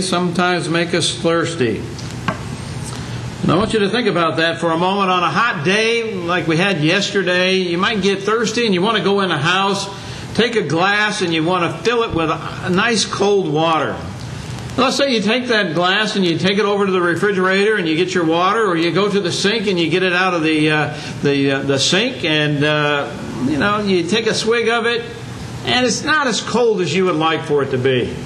sometimes make us thirsty. And I want you to think about that for a moment. On a hot day like we had yesterday, you might get thirsty and you want to go in the house, take a glass, and you want to fill it with a nice cold water. Let's say you take that glass and you take it over to the refrigerator and you get your water, or you go to the sink and you get it out of the uh, the uh, the sink and uh, you know you take a swig of it, and it's not as cold as you would like for it to be.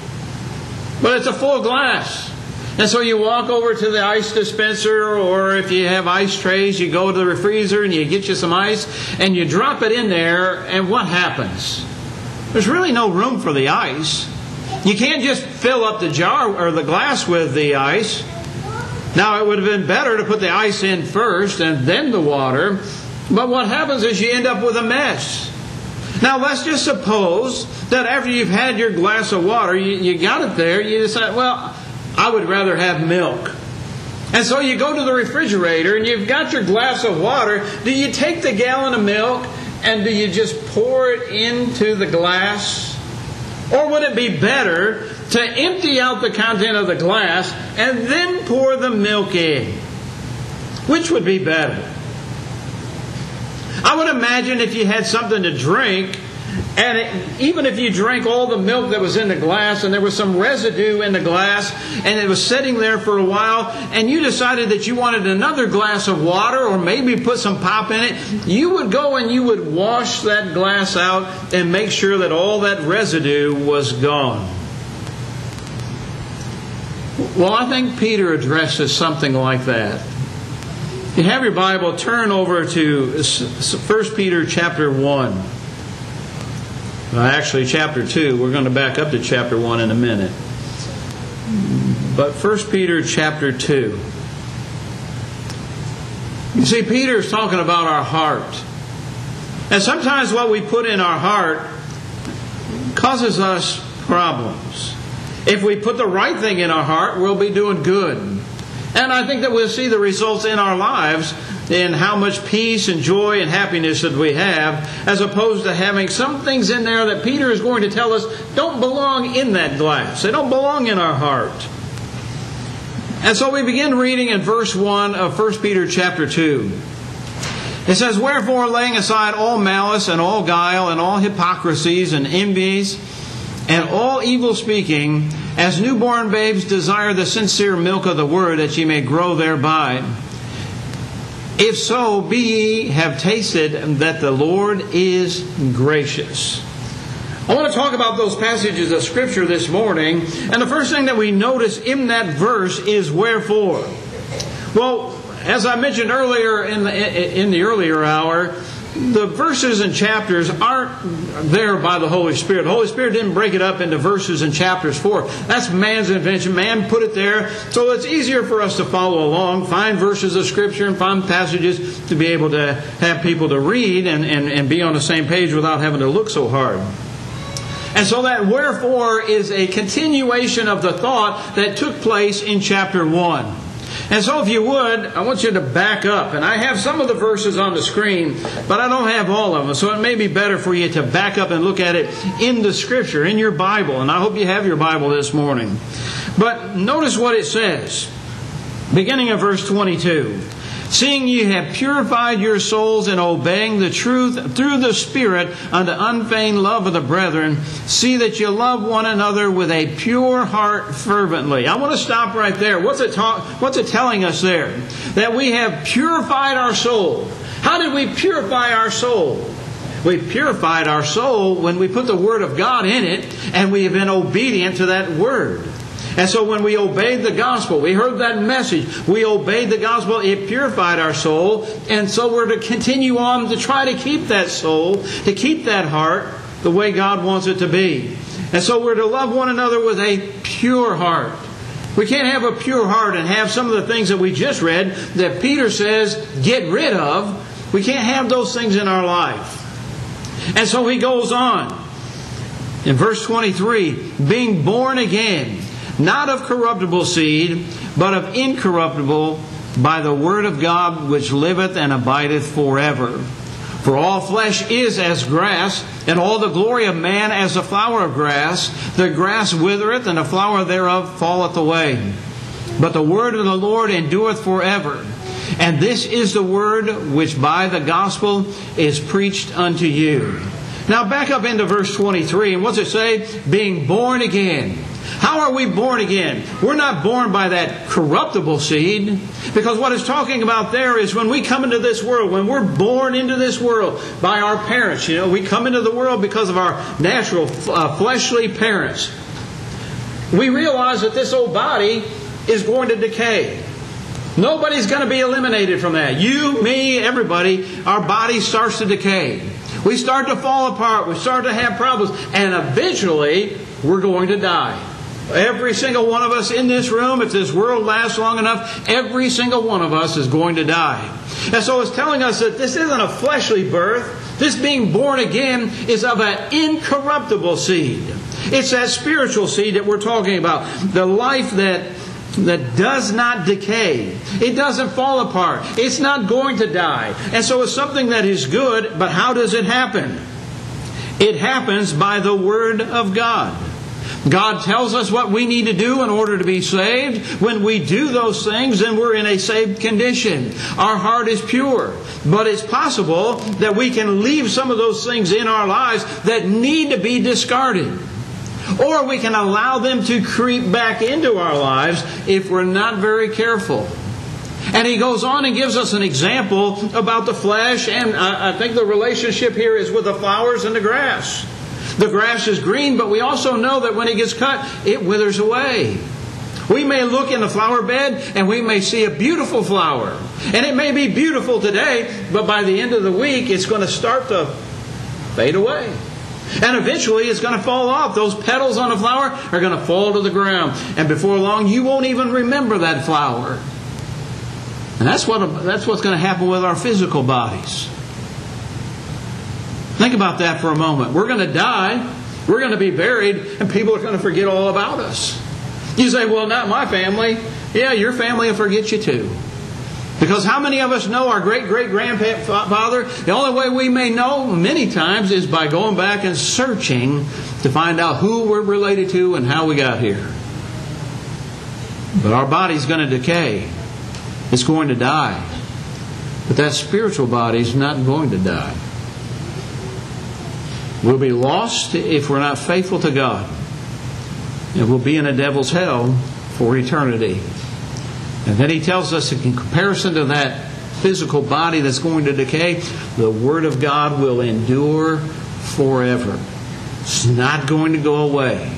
But it's a full glass. And so you walk over to the ice dispenser, or if you have ice trays, you go to the freezer and you get you some ice and you drop it in there, and what happens? There's really no room for the ice. You can't just fill up the jar or the glass with the ice. Now, it would have been better to put the ice in first and then the water, but what happens is you end up with a mess. Now, let's just suppose that after you've had your glass of water, you, you got it there, you decide, well, I would rather have milk. And so you go to the refrigerator and you've got your glass of water. Do you take the gallon of milk and do you just pour it into the glass? Or would it be better to empty out the content of the glass and then pour the milk in? Which would be better? I would imagine if you had something to drink and it, even if you drank all the milk that was in the glass and there was some residue in the glass and it was sitting there for a while and you decided that you wanted another glass of water or maybe put some pop in it, you would go and you would wash that glass out and make sure that all that residue was gone. Well, I think Peter addresses something like that. You have your Bible, turn over to 1 Peter chapter 1. Well, actually, chapter 2. We're going to back up to chapter 1 in a minute. But 1 Peter chapter 2. You see, Peter is talking about our heart. And sometimes what we put in our heart causes us problems. If we put the right thing in our heart, we'll be doing good. And I think that we'll see the results in our lives in how much peace and joy and happiness that we have, as opposed to having some things in there that Peter is going to tell us don't belong in that glass. They don't belong in our heart. And so we begin reading in verse 1 of 1 Peter chapter 2. It says, Wherefore, laying aside all malice and all guile and all hypocrisies and envies and all evil speaking, as newborn babes desire the sincere milk of the word that ye may grow thereby. If so, be ye have tasted that the Lord is gracious. I want to talk about those passages of Scripture this morning, and the first thing that we notice in that verse is wherefore. Well, as I mentioned earlier in the, in the earlier hour, the verses and chapters aren't there by the Holy Spirit. The Holy Spirit didn't break it up into verses and chapters for. That's man's invention. Man put it there so it's easier for us to follow along, find verses of Scripture and find passages to be able to have people to read and, and, and be on the same page without having to look so hard. And so that wherefore is a continuation of the thought that took place in chapter 1. And so, if you would, I want you to back up. And I have some of the verses on the screen, but I don't have all of them. So, it may be better for you to back up and look at it in the Scripture, in your Bible. And I hope you have your Bible this morning. But notice what it says, beginning of verse 22. Seeing ye have purified your souls in obeying the truth through the Spirit unto unfeigned love of the brethren, see that you love one another with a pure heart fervently. I want to stop right there. What's it, talk, what's it telling us there? That we have purified our soul. How did we purify our soul? We purified our soul when we put the Word of God in it and we have been obedient to that Word. And so when we obeyed the gospel, we heard that message, we obeyed the gospel, it purified our soul. And so we're to continue on to try to keep that soul, to keep that heart the way God wants it to be. And so we're to love one another with a pure heart. We can't have a pure heart and have some of the things that we just read that Peter says get rid of. We can't have those things in our life. And so he goes on in verse 23 being born again not of corruptible seed, but of incorruptible, by the word of God which liveth and abideth forever. For all flesh is as grass, and all the glory of man as the flower of grass. The grass withereth, and the flower thereof falleth away. But the word of the Lord endureth forever. And this is the word which by the gospel is preached unto you. Now back up into verse 23, and what's it say? Being born again. How are we born again? We're not born by that corruptible seed, because what it's talking about there is when we come into this world, when we're born into this world by our parents, you know, we come into the world because of our natural uh, fleshly parents. We realize that this old body is going to decay. Nobody's going to be eliminated from that. You, me, everybody, our body starts to decay. We start to fall apart. We start to have problems. And eventually, we're going to die. Every single one of us in this room, if this world lasts long enough, every single one of us is going to die. And so it's telling us that this isn't a fleshly birth. This being born again is of an incorruptible seed. It's that spiritual seed that we're talking about. The life that that does not decay. It doesn't fall apart. It's not going to die. And so it's something that is good, but how does it happen? It happens by the Word of God. God tells us what we need to do in order to be saved. When we do those things, then we're in a saved condition. Our heart is pure. But it's possible that we can leave some of those things in our lives that need to be discarded. Or we can allow them to creep back into our lives if we're not very careful. And he goes on and gives us an example about the flesh, and I think the relationship here is with the flowers and the grass. The grass is green, but we also know that when it gets cut, it withers away. We may look in the flower bed and we may see a beautiful flower. And it may be beautiful today, but by the end of the week, it's going to start to fade away. And eventually it's going to fall off. Those petals on the flower are going to fall to the ground. And before long, you won't even remember that flower. And that's, what, that's what's going to happen with our physical bodies. Think about that for a moment. We're going to die, we're going to be buried, and people are going to forget all about us. You say, well, not my family. Yeah, your family will forget you too. Because how many of us know our great great grandfather? The only way we may know many times is by going back and searching to find out who we're related to and how we got here. But our body's going to decay, it's going to die. But that spiritual body is not going to die. We'll be lost if we're not faithful to God. And we'll be in a devil's hell for eternity. And then he tells us in comparison to that physical body that's going to decay, the Word of God will endure forever. It's not going to go away.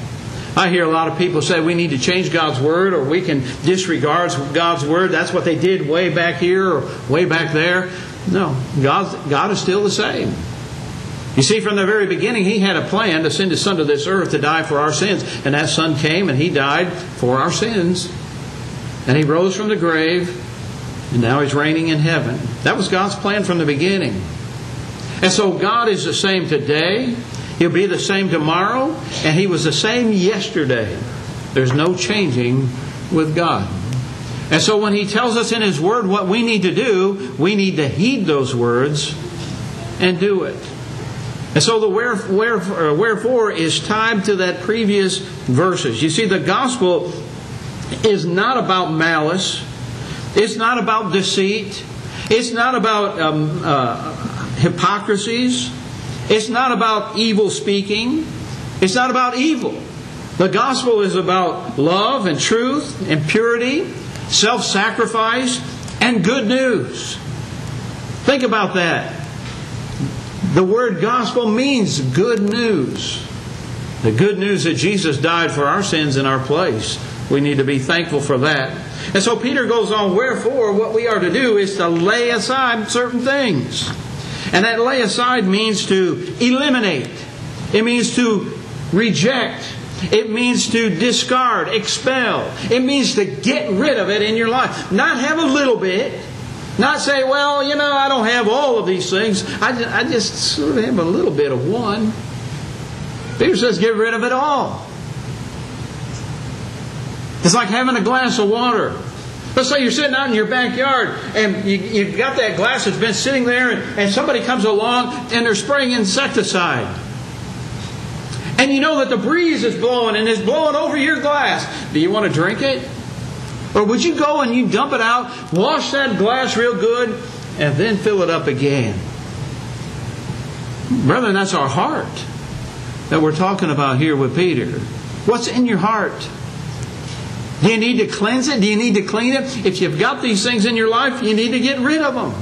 I hear a lot of people say we need to change God's Word or we can disregard God's Word. That's what they did way back here or way back there. No, God, God is still the same. You see, from the very beginning, He had a plan to send His Son to this earth to die for our sins. And that Son came and He died for our sins. And He rose from the grave, and now He's reigning in heaven. That was God's plan from the beginning. And so God is the same today, He'll be the same tomorrow, and He was the same yesterday. There's no changing with God. And so when He tells us in His Word what we need to do, we need to heed those words and do it. And so the wherefore, uh, wherefore is tied to that previous verses. You see, the gospel is not about malice. It's not about deceit. It's not about um, uh, hypocrisies. It's not about evil speaking. It's not about evil. The gospel is about love and truth and purity, self sacrifice, and good news. Think about that. The word gospel means good news. The good news that Jesus died for our sins in our place. We need to be thankful for that. And so Peter goes on, wherefore, what we are to do is to lay aside certain things. And that lay aside means to eliminate, it means to reject, it means to discard, expel, it means to get rid of it in your life. Not have a little bit, not say, well, you know, I don't have all of these things. I just, I just sort of have a little bit of one. Peter says, get rid of it all. It's like having a glass of water. Let's say you're sitting out in your backyard and you, you've got that glass that's been sitting there, and, and somebody comes along and they're spraying insecticide. And you know that the breeze is blowing and it's blowing over your glass. Do you want to drink it? Or would you go and you dump it out, wash that glass real good, and then fill it up again? Brethren, that's our heart that we're talking about here with Peter. What's in your heart? Do you need to cleanse it? Do you need to clean it? If you've got these things in your life, you need to get rid of them.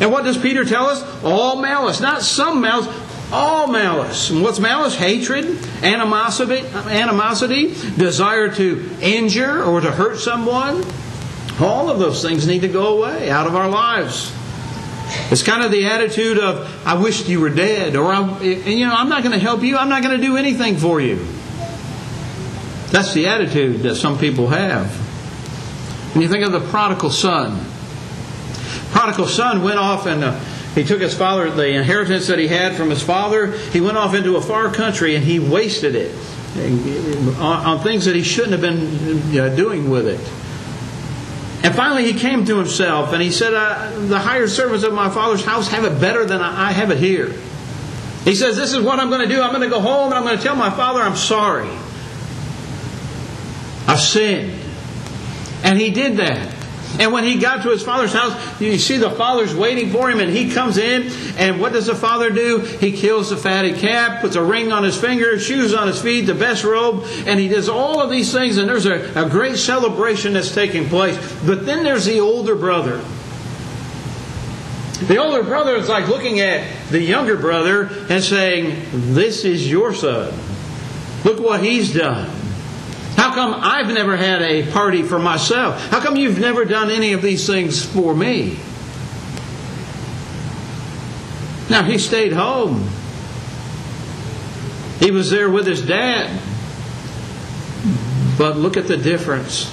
And what does Peter tell us? All malice. Not some malice, all malice. And what's malice? Hatred, animosity, animosity, desire to injure or to hurt someone. All of those things need to go away out of our lives. It's kind of the attitude of, I wish you were dead, or, you know, I'm not going to help you, I'm not going to do anything for you. That's the attitude that some people have. When you think of the prodigal son, prodigal son went off and uh, he took his father, the inheritance that he had from his father, he went off into a far country and he wasted it on, things that he shouldn't have been doing with it. And finally, he came to himself and he said, The hired servants of my father's house have it better than I have it here. He says, This is what I'm going to do. I'm going to go home and I'm going to tell my father I'm sorry. I've sinned. And he did that. And when he got to his father's house, you see the father's waiting for him, and he comes in, and what does the father do? He kills the fatted calf, puts a ring on his finger, shoes on his feet, the best robe, and he does all of these things, and there's a, a great celebration that's taking place. But then there's the older brother. The older brother is like looking at the younger brother and saying, This is your son. Look what he's done. How come I've never had a party for myself? How come you've never done any of these things for me? Now, he stayed home. He was there with his dad. But look at the difference.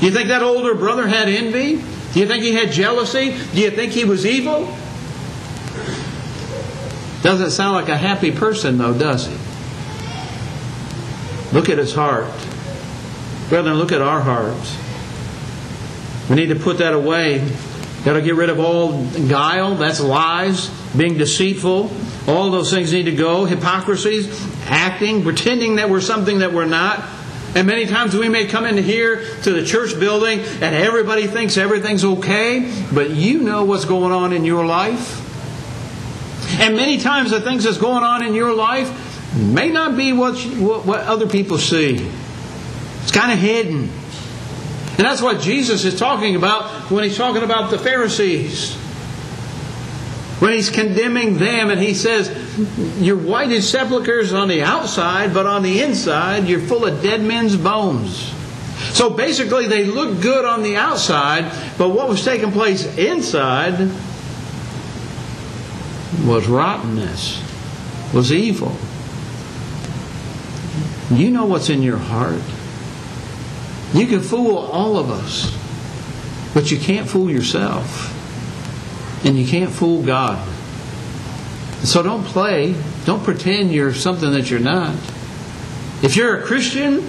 Do you think that older brother had envy? Do you think he had jealousy? Do you think he was evil? Doesn't sound like a happy person, though, does he? Look at his heart. Brethren, look at our hearts. We need to put that away. Got to get rid of all guile, that's lies, being deceitful. All those things need to go. Hypocrisies, acting, pretending that we're something that we're not. And many times we may come in here to the church building and everybody thinks everything's okay, but you know what's going on in your life. And many times the things that's going on in your life may not be what, what, what other people see. It's kind of hidden. And that's what Jesus is talking about when he's talking about the Pharisees. When he's condemning them and he says, You're white as sepulchres on the outside, but on the inside, you're full of dead men's bones. So basically, they look good on the outside, but what was taking place inside was rottenness, was evil. You know what's in your heart. You can fool all of us, but you can't fool yourself. And you can't fool God. So don't play. Don't pretend you're something that you're not. If you're a Christian,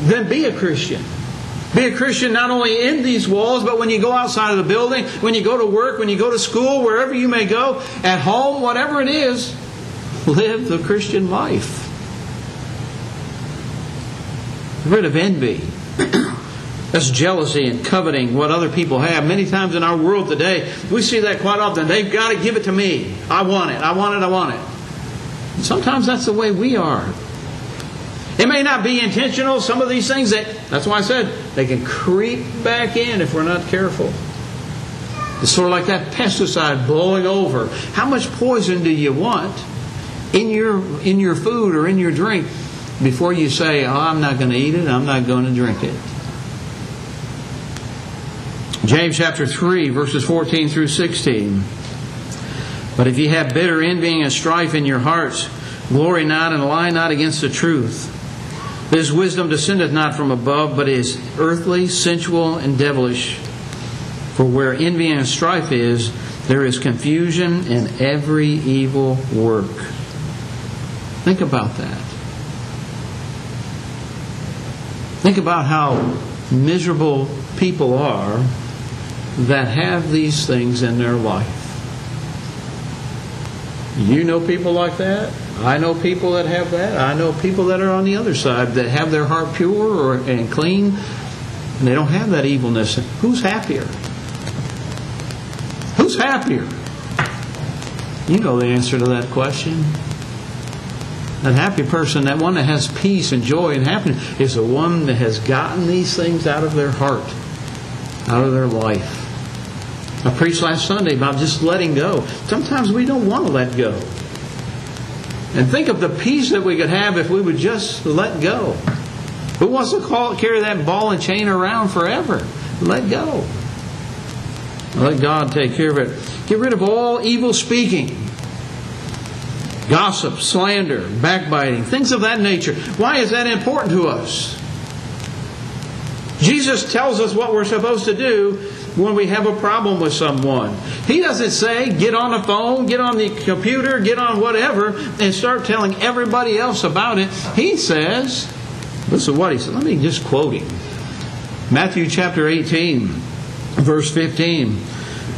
then be a Christian. Be a Christian not only in these walls, but when you go outside of the building, when you go to work, when you go to school, wherever you may go, at home, whatever it is, live the Christian life. Get rid of envy. That's jealousy and coveting what other people have. Many times in our world today, we see that quite often. They've got to give it to me. I want it. I want it. I want it. Sometimes that's the way we are. It may not be intentional. Some of these things that that's why I said they can creep back in if we're not careful. It's sort of like that pesticide blowing over. How much poison do you want in your in your food or in your drink before you say, oh, I'm not going to eat it, I'm not going to drink it. James chapter 3, verses 14 through 16. But if you have bitter envying and strife in your hearts, glory not and lie not against the truth. This wisdom descendeth not from above, but is earthly, sensual, and devilish. For where envy and strife is, there is confusion and every evil work. Think about that. Think about how miserable people are that have these things in their life. You know people like that? I know people that have that. I know people that are on the other side that have their heart pure or, and clean, and they don't have that evilness. Who's happier? Who's happier? You know the answer to that question. That happy person, that one that has peace and joy and happiness, is the one that has gotten these things out of their heart, out of their life. I preached last Sunday about just letting go. Sometimes we don't want to let go. And think of the peace that we could have if we would just let go. Who wants to call, carry that ball and chain around forever? Let go. Let God take care of it. Get rid of all evil speaking, gossip, slander, backbiting, things of that nature. Why is that important to us? Jesus tells us what we're supposed to do when we have a problem with someone. He doesn't say, get on the phone, get on the computer, get on whatever, and start telling everybody else about it. He says, listen to what he said. Let me just quote him. Matthew chapter 18, verse 15.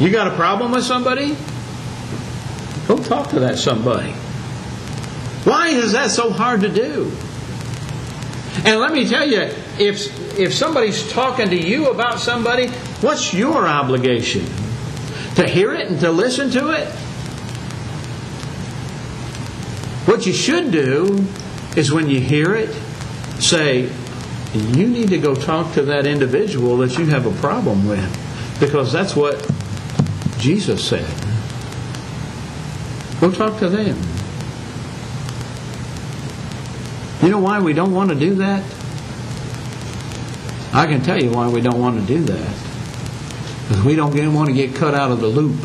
You got a problem with somebody? Go talk to that somebody. Why is that so hard to do? And let me tell you, if if somebody's talking to you about somebody, what's your obligation? To hear it and to listen to it? What you should do is when you hear it, say, you need to go talk to that individual that you have a problem with. Because that's what Jesus said. Go talk to them. You know why we don't want to do that? I can tell you why we don't want to do that. Because we don't want to get cut out of the loop.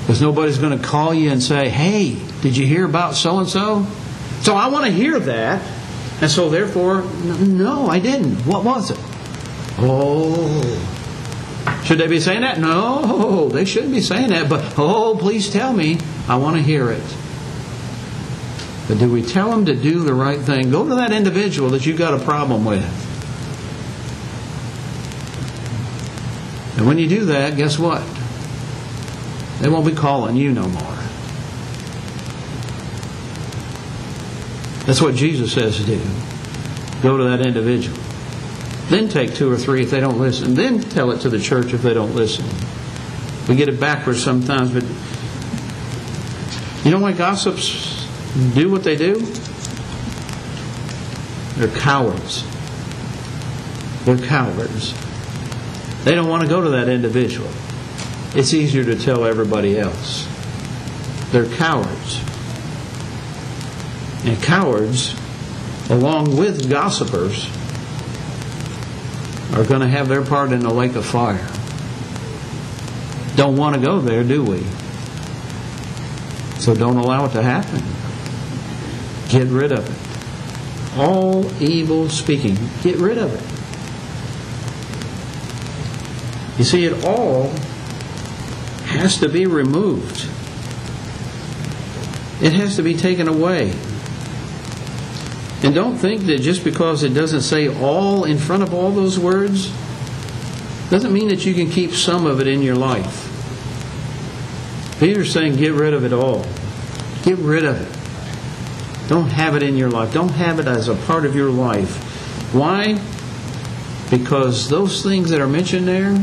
Because nobody's going to call you and say, hey, did you hear about so and so? So I want to hear that. And so therefore, no, I didn't. What was it? Oh. Should they be saying that? No, they shouldn't be saying that. But, oh, please tell me. I want to hear it. But do we tell them to do the right thing? Go to that individual that you've got a problem with. And when you do that, guess what? They won't be calling you no more. That's what Jesus says to do. Go to that individual. Then take two or three if they don't listen. Then tell it to the church if they don't listen. We get it backwards sometimes, but you know why gossips do what they do? They're cowards. They're cowards. They don't want to go to that individual. It's easier to tell everybody else. They're cowards. And cowards, along with gossipers, are going to have their part in the lake of fire. Don't want to go there, do we? So don't allow it to happen. Get rid of it. All evil speaking, get rid of it. You see, it all has to be removed. It has to be taken away. And don't think that just because it doesn't say all in front of all those words, doesn't mean that you can keep some of it in your life. Peter's saying, get rid of it all. Get rid of it. Don't have it in your life. Don't have it as a part of your life. Why? Because those things that are mentioned there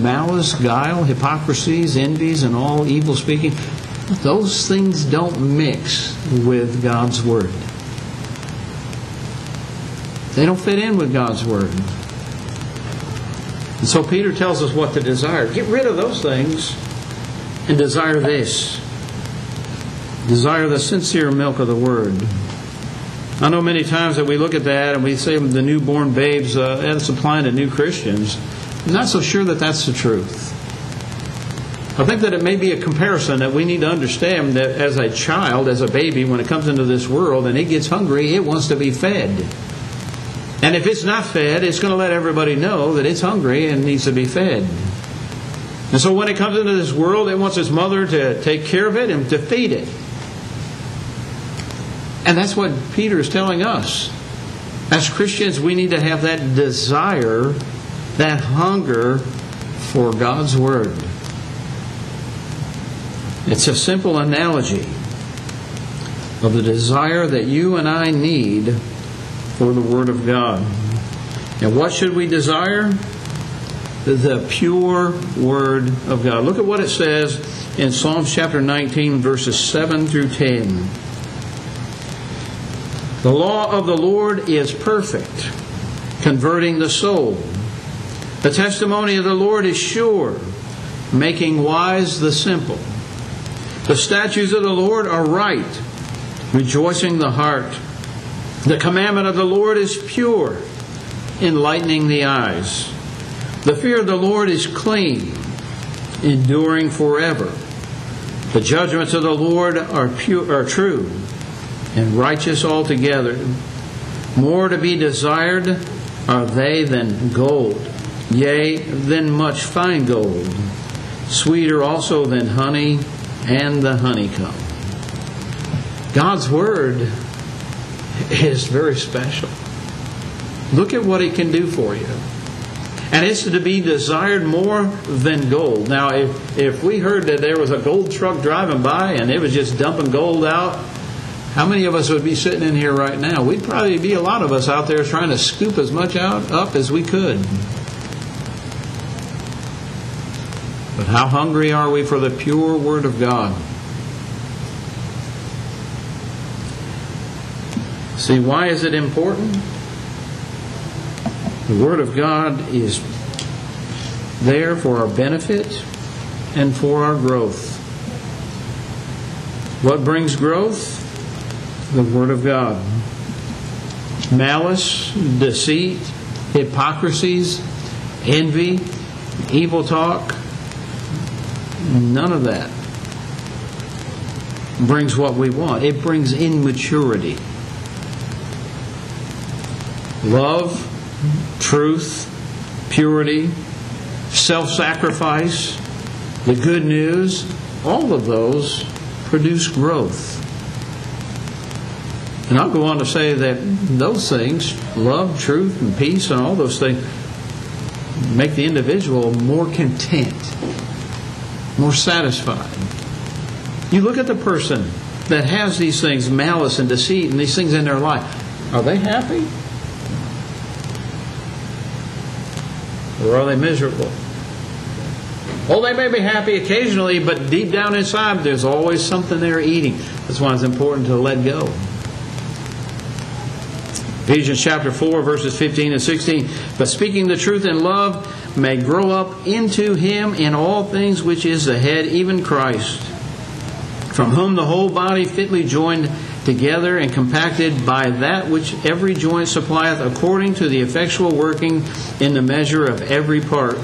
malice, guile, hypocrisies, envies, and all evil speaking those things don't mix with God's Word. They don't fit in with God's Word. And so Peter tells us what to desire. Get rid of those things and desire this Desire the sincere milk of the Word. I know many times that we look at that and we say the newborn babes, uh, that's applying to new Christians. I'm not so sure that that's the truth. I think that it may be a comparison that we need to understand that as a child, as a baby, when it comes into this world and it gets hungry, it wants to be fed. And if it's not fed, it's going to let everybody know that it's hungry and needs to be fed. And so when it comes into this world, it wants its mother to take care of it and to feed it. And that's what Peter is telling us. As Christians, we need to have that desire, that hunger for God's Word. It's a simple analogy of the desire that you and I need for the Word of God. And what should we desire? The pure Word of God. Look at what it says in Psalms chapter 19, verses 7 through 10. The law of the Lord is perfect, converting the soul. The testimony of the Lord is sure, making wise the simple. The statutes of the Lord are right, rejoicing the heart. The commandment of the Lord is pure, enlightening the eyes. The fear of the Lord is clean, enduring forever. The judgments of the Lord are pure, are true, and righteous altogether. More to be desired are they than gold, yea, than much fine gold, sweeter also than honey and the honeycomb. God's Word is very special. Look at what it can do for you. And it's to be desired more than gold. Now, if, if we heard that there was a gold truck driving by and it was just dumping gold out, how many of us would be sitting in here right now? We'd probably be a lot of us out there trying to scoop as much out up as we could. But how hungry are we for the pure Word of God? See, why is it important? The Word of God is there for our benefit and for our growth. What brings growth? the Word of God. Malice, deceit, hypocrisies, envy, evil talk, none of that brings what we want. It brings immaturity. Love, truth, purity, self sacrifice, the good news, all of those produce growth. And I'll go on to say that those things, love, truth, and peace, and all those things, make the individual more content, more satisfied. You look at the person that has these things, malice and deceit, and these things in their life. Are they happy? Or are they miserable? Well, they may be happy occasionally, but deep down inside, there's always something they're eating. That's why it's important to let go. Ephesians chapter 4, verses 15 and 16. But speaking the truth in love may grow up into him in all things which is the head, even Christ, from whom the whole body fitly joined together and compacted by that which every joint supplieth according to the effectual working in the measure of every part,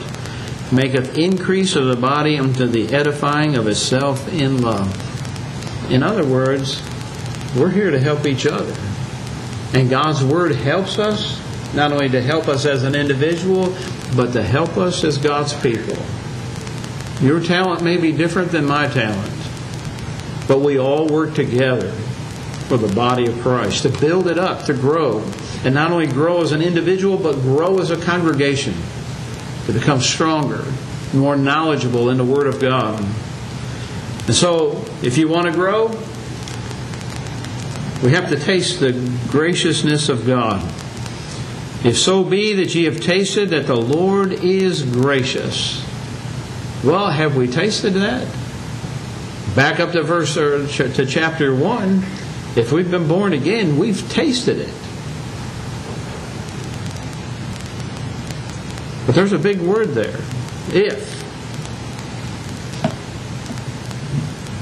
maketh increase of the body unto the edifying of itself in love. In other words, we're here to help each other. And God's Word helps us, not only to help us as an individual, but to help us as God's people. Your talent may be different than my talent, but we all work together for the body of Christ to build it up, to grow, and not only grow as an individual, but grow as a congregation, to become stronger, more knowledgeable in the Word of God. And so, if you want to grow, we have to taste the graciousness of God. If so be that ye have tasted that the Lord is gracious. Well, have we tasted that? Back up to verse or to chapter 1. If we've been born again, we've tasted it. But there's a big word there. If.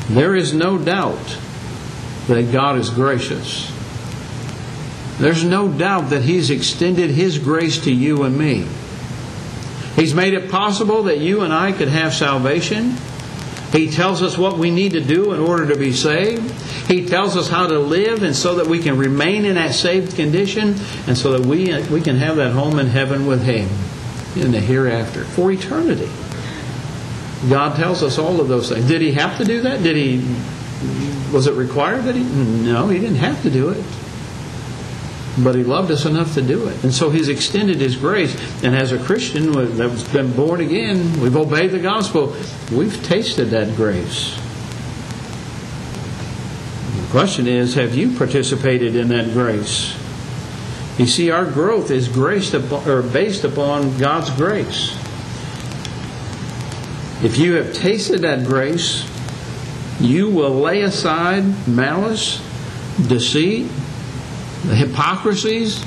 There is no doubt that God is gracious. There's no doubt that He's extended His grace to you and me. He's made it possible that you and I could have salvation. He tells us what we need to do in order to be saved. He tells us how to live and so that we can remain in that saved condition and so that we, we can have that home in heaven with Him in the hereafter for eternity. God tells us all of those things. Did He have to do that? Did He was it required that he? No, he didn't have to do it. But he loved us enough to do it. And so he's extended his grace. And as a Christian that's been born again, we've obeyed the gospel, we've tasted that grace. Question is have you participated in that grace? You see, our growth is graced upon, or based upon God's grace. If you have tasted that grace, you will lay aside malice, deceit, the hypocrisies,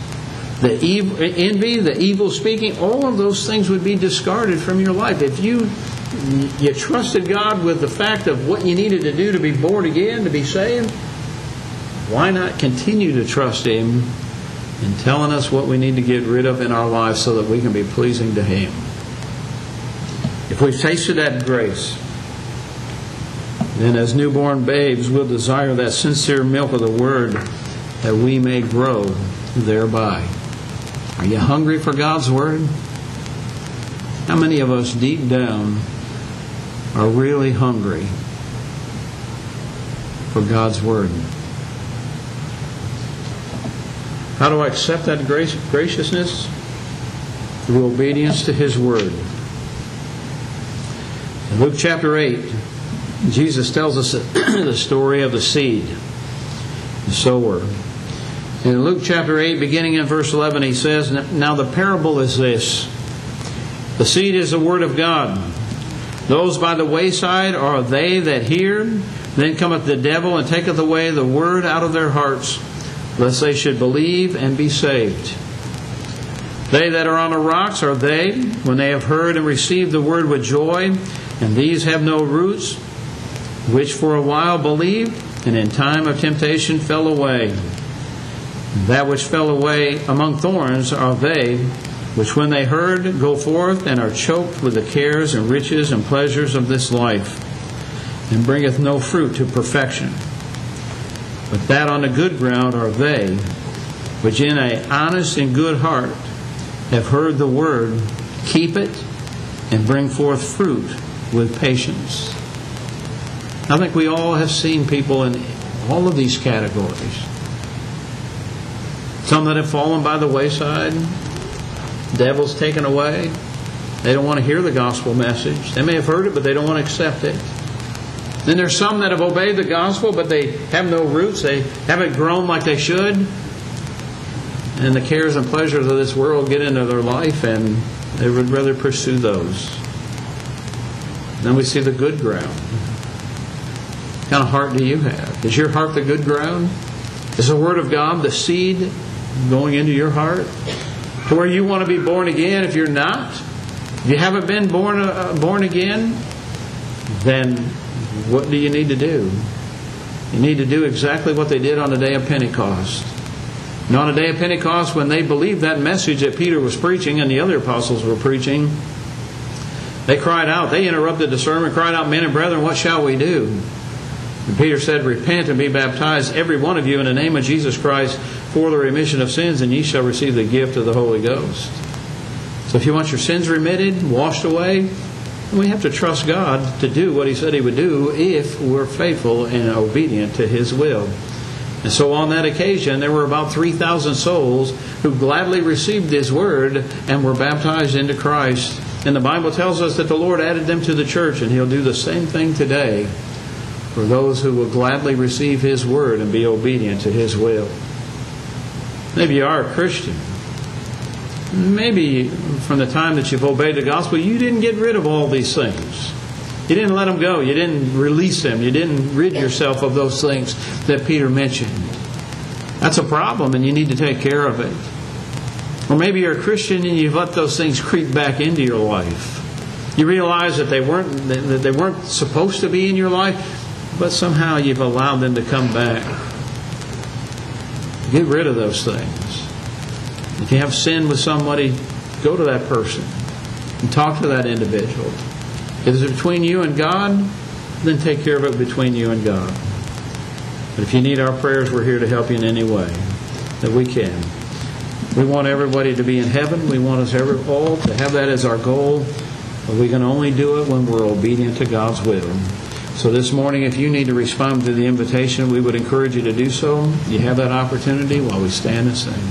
the evil, envy, the evil speaking, all of those things would be discarded from your life. If you you trusted God with the fact of what you needed to do to be born again, to be saved, why not continue to trust Him in telling us what we need to get rid of in our lives so that we can be pleasing to Him? If we've tasted that grace, then as newborn babes, we'll desire that sincere milk of the Word that we may grow thereby. Are you hungry for God's Word? How many of us deep down are really hungry for God's Word? How do I accept that grace, graciousness? Through obedience to His Word. In Luke chapter 8, Jesus tells us the story of the seed, the sower. In Luke chapter 8, beginning in verse 11, he says, Now the parable is this The seed is the word of God. Those by the wayside are they that hear. Then cometh the devil and taketh away the word out of their hearts, lest they should believe and be saved. They that are on the rocks are they, when they have heard and received the word with joy, and these have no roots, which for a while believed, and in time of temptation fell away. That which fell away among thorns are they, which when they heard go forth and are choked with the cares and riches and pleasures of this life, and bringeth no fruit to perfection. But that on the good ground are they, which in a honest and good heart have heard the word, keep it, and bring forth fruit with patience. I think we all have seen people in all of these categories. Some that have fallen by the wayside, devils taken away. They don't want to hear the gospel message. They may have heard it, but they don't want to accept it. Then there's some that have obeyed the gospel, but they have no roots. They haven't grown like they should. And the cares and pleasures of this world get into their life, and they would rather pursue those. Then we see the good ground What kind of heart do you have? Is your heart the good ground? Is the Word of God the seed going into your heart? To where you want to be born again if you're not? If you haven't been born, uh, born again, then what do you need to do? You need to do exactly what they did on the day of Pentecost. And on the day of Pentecost, when they believed that message that Peter was preaching and the other apostles were preaching, they cried out. They interrupted the sermon, cried out, Men and brethren, what shall we do? And Peter said, Repent and be baptized, every one of you, in the name of Jesus Christ, for the remission of sins, and ye shall receive the gift of the Holy Ghost. So if you want your sins remitted, washed away, we have to trust God to do what He said He would do if we're faithful and obedient to His will. And so on that occasion, there were about 3,000 souls who gladly received His word and were baptized into Christ. And the Bible tells us that the Lord added them to the church, and He'll do the same thing today for those who will gladly receive His word and be obedient to His will. Maybe you are a Christian. Maybe from the time that you've obeyed the gospel, you didn't get rid of all these things. You didn't let them go. You didn't release them. You didn't rid yourself of those things that Peter mentioned. That's a problem, and you need to take care of it. Or maybe you're a Christian and you've let those things creep back into your life. You realize that they weren't that they weren't supposed to be in your life, but somehow you've allowed them to come back. Get rid of those things. If you have sin with somebody, go to that person and talk to that individual. If it's between you and God, then take care of it between you and God. But if you need our prayers, we're here to help you in any way that we can. We want everybody to be in heaven. We want us every, all to have that as our goal. But we can only do it when we're obedient to God's will. So this morning, if you need to respond to the invitation, we would encourage you to do so. You have that opportunity while we stand and sing.